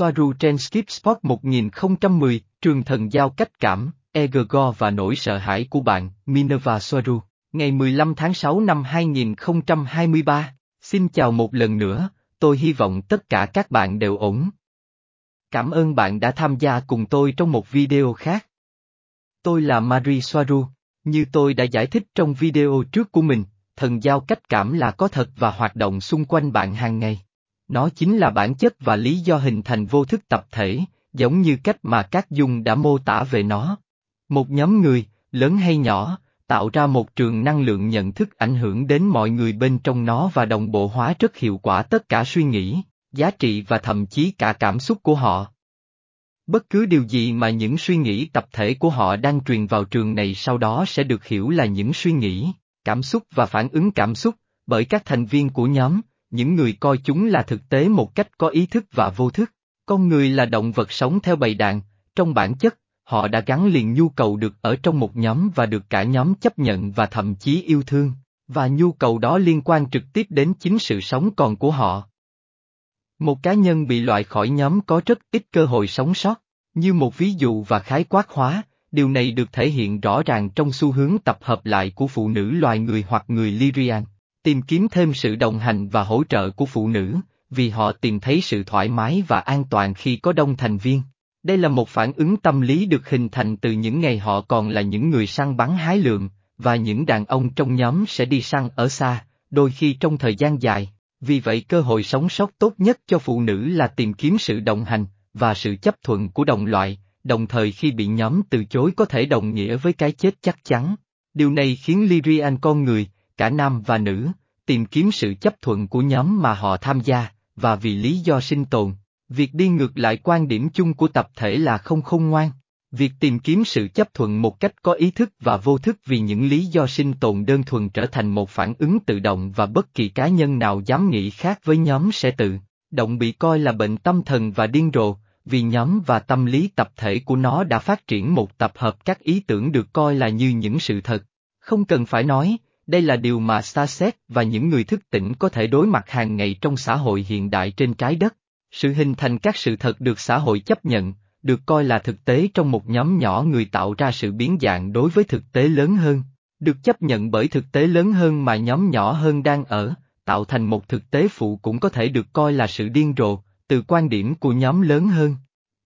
Soaru trên Skip Spot 1010, trường thần giao cách cảm, Egregor và nỗi sợ hãi của bạn, Minerva Soaru, ngày 15 tháng 6 năm 2023. Xin chào một lần nữa, tôi hy vọng tất cả các bạn đều ổn. Cảm ơn bạn đã tham gia cùng tôi trong một video khác. Tôi là Marie Soaru, như tôi đã giải thích trong video trước của mình, thần giao cách cảm là có thật và hoạt động xung quanh bạn hàng ngày. Nó chính là bản chất và lý do hình thành vô thức tập thể, giống như cách mà các dung đã mô tả về nó. Một nhóm người, lớn hay nhỏ, tạo ra một trường năng lượng nhận thức ảnh hưởng đến mọi người bên trong nó và đồng bộ hóa rất hiệu quả tất cả suy nghĩ, giá trị và thậm chí cả cảm xúc của họ. Bất cứ điều gì mà những suy nghĩ tập thể của họ đang truyền vào trường này sau đó sẽ được hiểu là những suy nghĩ, cảm xúc và phản ứng cảm xúc, bởi các thành viên của nhóm, những người coi chúng là thực tế một cách có ý thức và vô thức. Con người là động vật sống theo bầy đàn, trong bản chất, họ đã gắn liền nhu cầu được ở trong một nhóm và được cả nhóm chấp nhận và thậm chí yêu thương, và nhu cầu đó liên quan trực tiếp đến chính sự sống còn của họ. Một cá nhân bị loại khỏi nhóm có rất ít cơ hội sống sót, như một ví dụ và khái quát hóa, điều này được thể hiện rõ ràng trong xu hướng tập hợp lại của phụ nữ loài người hoặc người Lyrian, tìm kiếm thêm sự đồng hành và hỗ trợ của phụ nữ, vì họ tìm thấy sự thoải mái và an toàn khi có đông thành viên. Đây là một phản ứng tâm lý được hình thành từ những ngày họ còn là những người săn bắn hái lượm, và những đàn ông trong nhóm sẽ đi săn ở xa, đôi khi trong thời gian dài. Vì vậy cơ hội sống sót tốt nhất cho phụ nữ là tìm kiếm sự đồng hành, và sự chấp thuận của đồng loại, đồng thời khi bị nhóm từ chối có thể đồng nghĩa với cái chết chắc chắn. Điều này khiến Lyrian con người, cả nam và nữ, tìm kiếm sự chấp thuận của nhóm mà họ tham gia, và vì lý do sinh tồn. Việc đi ngược lại quan điểm chung của tập thể là không khôn ngoan. Việc tìm kiếm sự chấp thuận một cách có ý thức và vô thức vì những lý do sinh tồn đơn thuần trở thành một phản ứng tự động và bất kỳ cá nhân nào dám nghĩ khác với nhóm sẽ tự động bị coi là bệnh tâm thần và điên rồ, vì nhóm và tâm lý tập thể của nó đã phát triển một tập hợp các ý tưởng được coi là như những sự thật. Không cần phải nói, đây là điều mà Starset và những người thức tỉnh có thể đối mặt hàng ngày trong xã hội hiện đại trên trái đất. Sự hình thành các sự thật được xã hội chấp nhận, được coi là thực tế trong một nhóm nhỏ người tạo ra sự biến dạng đối với thực tế lớn hơn, được chấp nhận bởi thực tế lớn hơn mà nhóm nhỏ hơn đang ở, tạo thành một thực tế phụ cũng có thể được coi là sự điên rồ, từ quan điểm của nhóm lớn hơn.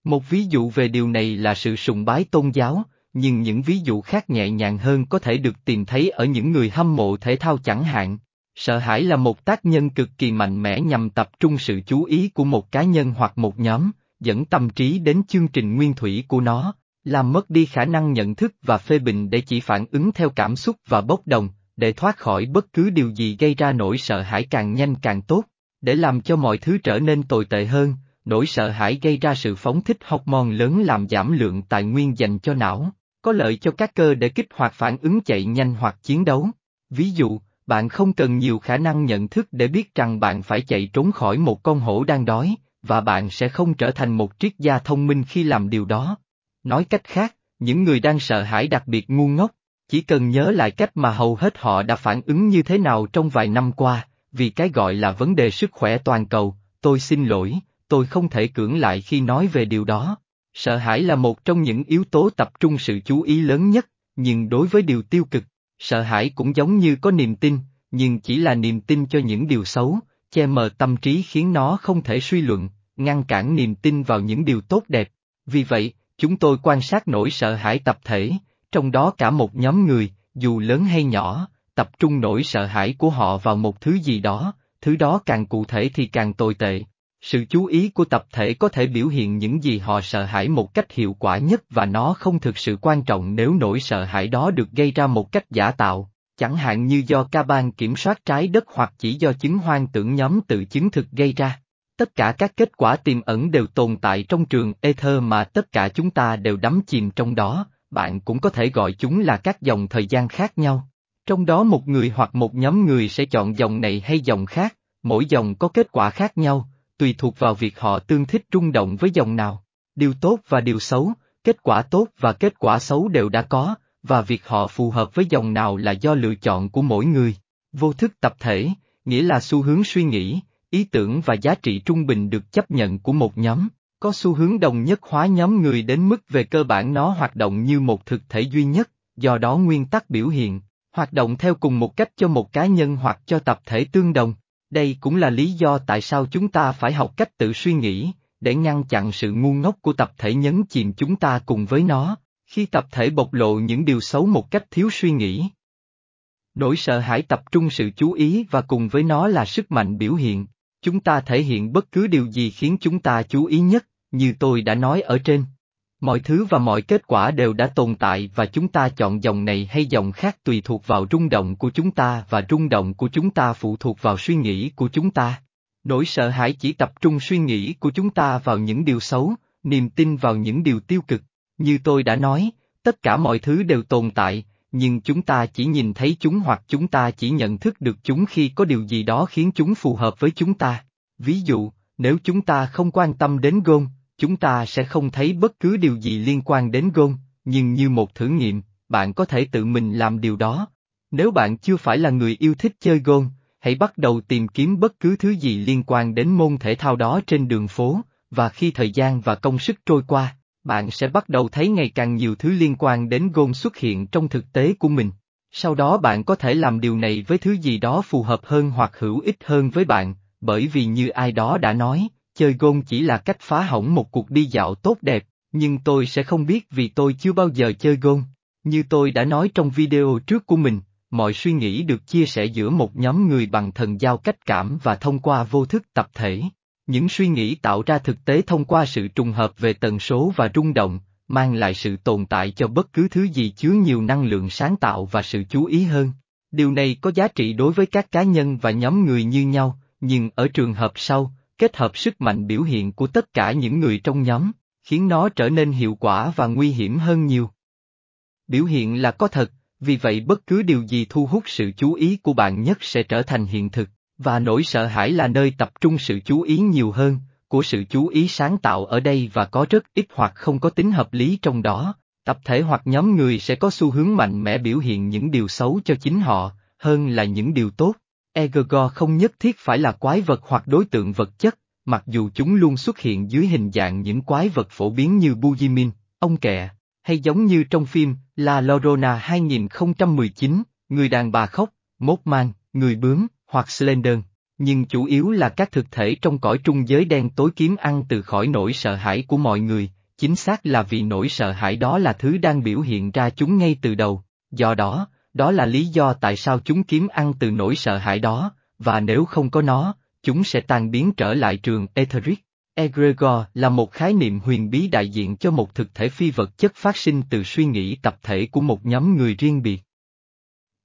Một ví dụ về điều này là sự sùng bái tôn giáo, nhưng những ví dụ khác nhẹ nhàng hơn có thể được tìm thấy ở những người hâm mộ thể thao chẳng hạn. Sợ hãi là một tác nhân cực kỳ mạnh mẽ nhằm tập trung sự chú ý của một cá nhân hoặc một nhóm, dẫn tâm trí đến chương trình nguyên thủy của nó, làm mất đi khả năng nhận thức và phê bình để chỉ phản ứng theo cảm xúc và bốc đồng, để thoát khỏi bất cứ điều gì gây ra nỗi sợ hãi càng nhanh càng tốt, để làm cho mọi thứ trở nên tồi tệ hơn, nỗi sợ hãi gây ra sự phóng thích hormone lớn làm giảm lượng tài nguyên dành cho não, có lợi cho các cơ để kích hoạt phản ứng chạy nhanh hoặc chiến đấu. Ví dụ, bạn không cần nhiều khả năng nhận thức để biết rằng bạn phải chạy trốn khỏi một con hổ đang đói, và bạn sẽ không trở thành một triết gia thông minh khi làm điều đó. Nói cách khác, những người đang sợ hãi đặc biệt ngu ngốc, chỉ cần nhớ lại cách mà hầu hết họ đã phản ứng như thế nào trong vài năm qua, vì cái gọi là vấn đề sức khỏe toàn cầu, tôi xin lỗi, tôi không thể cưỡng lại khi nói về điều đó. Sợ hãi là một trong những yếu tố tập trung sự chú ý lớn nhất, nhưng đối với điều tiêu cực, sợ hãi cũng giống như có niềm tin, nhưng chỉ là niềm tin cho những điều xấu, che mờ tâm trí khiến nó không thể suy luận, ngăn cản niềm tin vào những điều tốt đẹp. Vì vậy, chúng tôi quan sát nỗi sợ hãi tập thể, trong đó cả một nhóm người, dù lớn hay nhỏ, tập trung nỗi sợ hãi của họ vào một thứ gì đó, thứ đó càng cụ thể thì càng tồi tệ. Sự chú ý của tập thể có thể biểu hiện những gì họ sợ hãi một cách hiệu quả nhất và nó không thực sự quan trọng nếu nỗi sợ hãi đó được gây ra một cách giả tạo, chẳng hạn như do ca ban kiểm soát trái đất hoặc chỉ do chứng hoang tưởng nhóm tự chứng thực gây ra. Tất cả các kết quả tiềm ẩn đều tồn tại trong trường Ether mà tất cả chúng ta đều đắm chìm trong đó, bạn cũng có thể gọi chúng là các dòng thời gian khác nhau. Trong đó một người hoặc một nhóm người sẽ chọn dòng này hay dòng khác, mỗi dòng có kết quả khác nhau, tùy thuộc vào việc họ tương thích rung động với dòng nào. Điều tốt và điều xấu, kết quả tốt và kết quả xấu đều đã có, và việc họ phù hợp với dòng nào là do lựa chọn của mỗi người. Vô thức tập thể, nghĩa là xu hướng suy nghĩ, ý tưởng và giá trị trung bình được chấp nhận của một nhóm, có xu hướng đồng nhất hóa nhóm người đến mức về cơ bản nó hoạt động như một thực thể duy nhất, do đó nguyên tắc biểu hiện, hoạt động theo cùng một cách cho một cá nhân hoặc cho tập thể tương đồng. Đây cũng là lý do tại sao chúng ta phải học cách tự suy nghĩ, để ngăn chặn sự ngu ngốc của tập thể nhấn chìm chúng ta cùng với nó, khi tập thể bộc lộ những điều xấu một cách thiếu suy nghĩ. Nỗi sợ hãi tập trung sự chú ý và cùng với nó là sức mạnh biểu hiện, chúng ta thể hiện bất cứ điều gì khiến chúng ta chú ý nhất, như tôi đã nói ở trên. Mọi thứ và mọi kết quả đều đã tồn tại và chúng ta chọn dòng này hay dòng khác tùy thuộc vào rung động của chúng ta và rung động của chúng ta phụ thuộc vào suy nghĩ của chúng ta. Nỗi sợ hãi chỉ tập trung suy nghĩ của chúng ta vào những điều xấu, niềm tin vào những điều tiêu cực. Như tôi đã nói, tất cả mọi thứ đều tồn tại, nhưng chúng ta chỉ nhìn thấy chúng hoặc chúng ta chỉ nhận thức được chúng khi có điều gì đó khiến chúng phù hợp với chúng ta. Ví dụ, nếu chúng ta không quan tâm đến gôn, chúng ta sẽ không thấy bất cứ điều gì liên quan đến gôn, nhưng như một thử nghiệm, bạn có thể tự mình làm điều đó. Nếu bạn chưa phải là người yêu thích chơi gôn, hãy bắt đầu tìm kiếm bất cứ thứ gì liên quan đến môn thể thao đó trên đường phố, và khi thời gian và công sức trôi qua, bạn sẽ bắt đầu thấy ngày càng nhiều thứ liên quan đến gôn xuất hiện trong thực tế của mình. Sau đó bạn có thể làm điều này với thứ gì đó phù hợp hơn hoặc hữu ích hơn với bạn, bởi vì như ai đó đã nói, chơi gôn chỉ là cách phá hỏng một cuộc đi dạo tốt đẹp, nhưng tôi sẽ không biết vì tôi chưa bao giờ chơi gôn. Như tôi đã nói trong video trước của mình, mọi suy nghĩ được chia sẻ giữa một nhóm người bằng thần giao cách cảm và thông qua vô thức tập thể. Những suy nghĩ tạo ra thực tế thông qua sự trùng hợp về tần số và rung động, mang lại sự tồn tại cho bất cứ thứ gì chứa nhiều năng lượng sáng tạo và sự chú ý hơn. Điều này có giá trị đối với các cá nhân và nhóm người như nhau, nhưng ở trường hợp sau, kết hợp sức mạnh biểu hiện của tất cả những người trong nhóm, khiến nó trở nên hiệu quả và nguy hiểm hơn nhiều. Biểu hiện là có thật, vì vậy bất cứ điều gì thu hút sự chú ý của bạn nhất sẽ trở thành hiện thực, và nỗi sợ hãi là nơi tập trung sự chú ý nhiều hơn, của sự chú ý sáng tạo ở đây và có rất ít hoặc không có tính hợp lý trong đó, tập thể hoặc nhóm người sẽ có xu hướng mạnh mẽ biểu hiện những điều xấu cho chính họ, hơn là những điều tốt. Egregor không nhất thiết phải là quái vật hoặc đối tượng vật chất, mặc dù chúng luôn xuất hiện dưới hình dạng những quái vật phổ biến như Bujimin, ông kẹ, hay giống như trong phim La Llorona 2019, người đàn bà khóc, mốt mang, người bướm, hoặc Slender, nhưng chủ yếu là các thực thể trong cõi trung giới đen tối kiếm ăn từ khỏi nỗi sợ hãi của mọi người, chính xác là vì nỗi sợ hãi đó là thứ đang biểu hiện ra chúng ngay từ đầu, do đó, đó là lý do tại sao chúng kiếm ăn từ nỗi sợ hãi đó, và nếu không có nó, chúng sẽ tan biến trở lại trường Etheric. Egregor là một khái niệm huyền bí đại diện cho một thực thể phi vật chất phát sinh từ suy nghĩ tập thể của một nhóm người riêng biệt.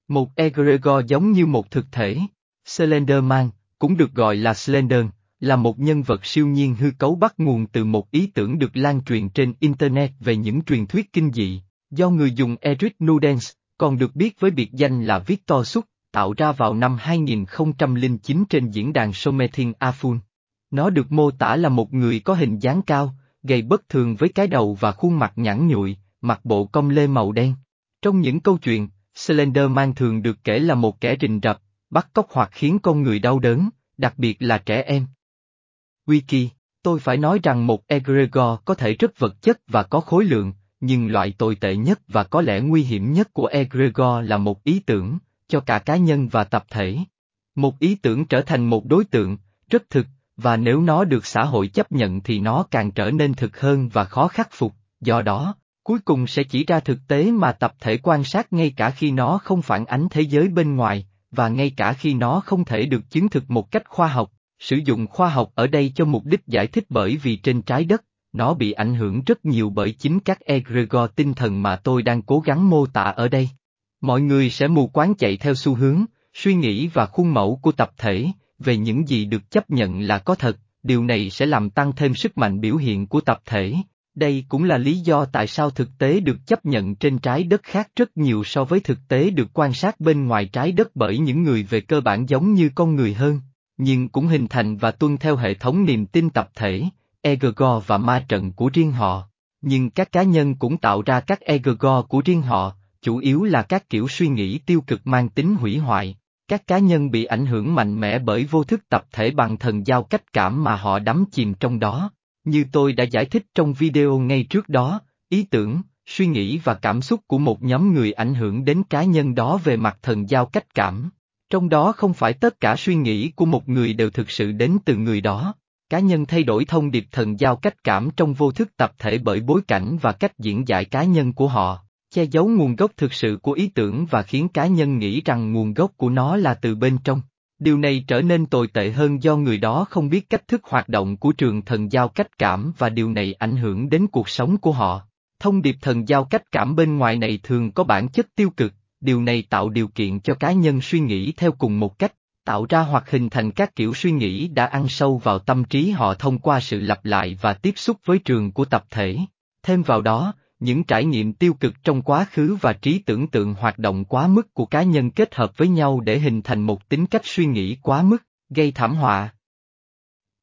Một Egregor giống như một thực thể. Slenderman, cũng được gọi là Slender, là một nhân vật siêu nhiên hư cấu bắt nguồn từ một ý tưởng được lan truyền trên Internet về những truyền thuyết kinh dị, do người dùng Eric Nudens, còn được biết với biệt danh là Victor Suk, tạo ra vào năm 2009 trên diễn đàn Sometin Afun. Nó được mô tả là một người có hình dáng cao, gầy bất thường với cái đầu và khuôn mặt nhẵn nhụi, mặc bộ công lê màu đen. Trong những câu chuyện, Slenderman thường được kể là một kẻ rình rập, bắt cóc hoặc khiến con người đau đớn, đặc biệt là trẻ em. Wiki, tôi phải nói rằng một egregor có thể rất vật chất và có khối lượng, nhưng loại tồi tệ nhất và có lẽ nguy hiểm nhất của egregor là một ý tưởng, cho cả cá nhân và tập thể. Một ý tưởng trở thành một đối tượng, rất thực, và nếu nó được xã hội chấp nhận thì nó càng trở nên thực hơn và khó khắc phục, do đó, cuối cùng sẽ chỉ ra thực tế mà tập thể quan sát ngay cả khi nó không phản ánh thế giới bên ngoài, và ngay cả khi nó không thể được chứng thực một cách khoa học, sử dụng khoa học ở đây cho mục đích giải thích bởi vì trên trái đất, nó bị ảnh hưởng rất nhiều bởi chính các egregor tinh thần mà tôi đang cố gắng mô tả ở đây. Mọi người sẽ mù quáng chạy theo xu hướng, suy nghĩ và khuôn mẫu của tập thể, về những gì được chấp nhận là có thật, điều này sẽ làm tăng thêm sức mạnh biểu hiện của tập thể. Đây cũng là lý do tại sao thực tế được chấp nhận trên trái đất khác rất nhiều so với thực tế được quan sát bên ngoài trái đất bởi những người về cơ bản giống như con người hơn, nhưng cũng hình thành và tuân theo hệ thống niềm tin tập thể, egregor và ma trận của riêng họ. Nhưng các cá nhân cũng tạo ra các egregor của riêng họ, chủ yếu là các kiểu suy nghĩ tiêu cực mang tính hủy hoại. Các cá nhân bị ảnh hưởng mạnh mẽ bởi vô thức tập thể bằng thần giao cách cảm mà họ đắm chìm trong đó. Như tôi đã giải thích trong video ngay trước đó, ý tưởng, suy nghĩ và cảm xúc của một nhóm người ảnh hưởng đến cá nhân đó về mặt thần giao cách cảm. Trong đó không phải tất cả suy nghĩ của một người đều thực sự đến từ người đó. Cá nhân thay đổi thông điệp thần giao cách cảm trong vô thức tập thể bởi bối cảnh và cách diễn giải cá nhân của họ, che giấu nguồn gốc thực sự của ý tưởng và khiến cá nhân nghĩ rằng nguồn gốc của nó là từ bên trong. Điều này trở nên tồi tệ hơn do người đó không biết cách thức hoạt động của trường thần giao cách cảm và điều này ảnh hưởng đến cuộc sống của họ. Thông điệp thần giao cách cảm bên ngoài này thường có bản chất tiêu cực, điều này tạo điều kiện cho cá nhân suy nghĩ theo cùng một cách, tạo ra hoặc hình thành các kiểu suy nghĩ đã ăn sâu vào tâm trí họ thông qua sự lặp lại và tiếp xúc với trường của tập thể. Thêm vào đó, những trải nghiệm tiêu cực trong quá khứ và trí tưởng tượng hoạt động quá mức của cá nhân kết hợp với nhau để hình thành một tính cách suy nghĩ quá mức, gây thảm họa.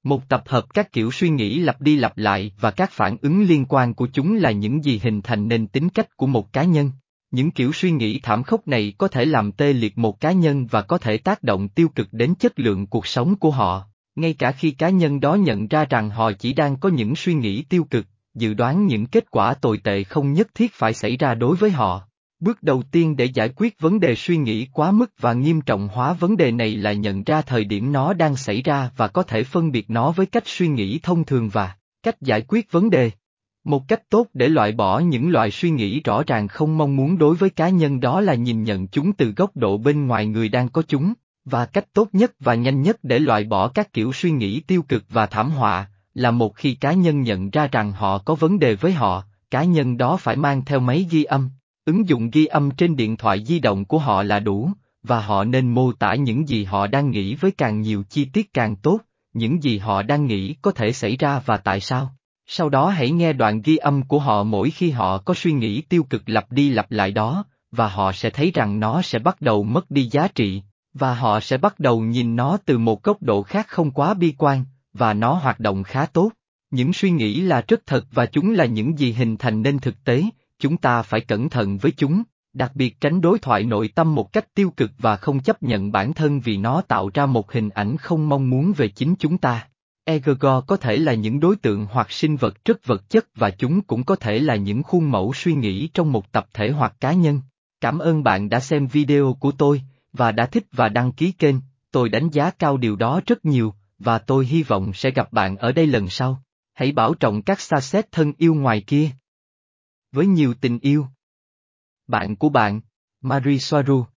Một tập hợp các kiểu suy nghĩ lặp đi lặp lại và các phản ứng liên quan của chúng là những gì hình thành nên tính cách của một cá nhân. Những kiểu suy nghĩ thảm khốc này có thể làm tê liệt một cá nhân và có thể tác động tiêu cực đến chất lượng cuộc sống của họ, ngay cả khi cá nhân đó nhận ra rằng họ chỉ đang có những suy nghĩ tiêu cực, dự đoán những kết quả tồi tệ không nhất thiết phải xảy ra đối với họ. Bước đầu tiên để giải quyết vấn đề suy nghĩ quá mức và nghiêm trọng hóa vấn đề này là nhận ra thời điểm nó đang xảy ra và có thể phân biệt nó với cách suy nghĩ thông thường và cách giải quyết vấn đề. Một cách tốt để loại bỏ những loại suy nghĩ rõ ràng không mong muốn đối với cá nhân đó là nhìn nhận chúng từ góc độ bên ngoài người đang có chúng, và cách tốt nhất và nhanh nhất để loại bỏ các kiểu suy nghĩ tiêu cực và thảm họa, là một khi cá nhân nhận ra rằng họ có vấn đề với họ, cá nhân đó phải mang theo máy ghi âm, ứng dụng ghi âm trên điện thoại di động của họ là đủ, và họ nên mô tả những gì họ đang nghĩ với càng nhiều chi tiết càng tốt, những gì họ đang nghĩ có thể xảy ra và tại sao. Sau đó hãy nghe đoạn ghi âm của họ mỗi khi họ có suy nghĩ tiêu cực lặp đi lặp lại đó, và họ sẽ thấy rằng nó sẽ bắt đầu mất đi giá trị, và họ sẽ bắt đầu nhìn nó từ một góc độ khác không quá bi quan, và nó hoạt động khá tốt. Những suy nghĩ là rất thật và chúng là những gì hình thành nên thực tế, chúng ta phải cẩn thận với chúng, đặc biệt tránh đối thoại nội tâm một cách tiêu cực và không chấp nhận bản thân vì nó tạo ra một hình ảnh không mong muốn về chính chúng ta. Egregor có thể là những đối tượng hoặc sinh vật rất vật chất và chúng cũng có thể là những khuôn mẫu suy nghĩ trong một tập thể hoặc cá nhân. Cảm ơn bạn đã xem video của tôi, và đã thích và đăng ký kênh, tôi đánh giá cao điều đó rất nhiều, và tôi hy vọng sẽ gặp bạn ở đây lần sau. Hãy bảo trọng các xa xét thân yêu ngoài kia. Với nhiều tình yêu. Bạn của bạn, Marie Soaru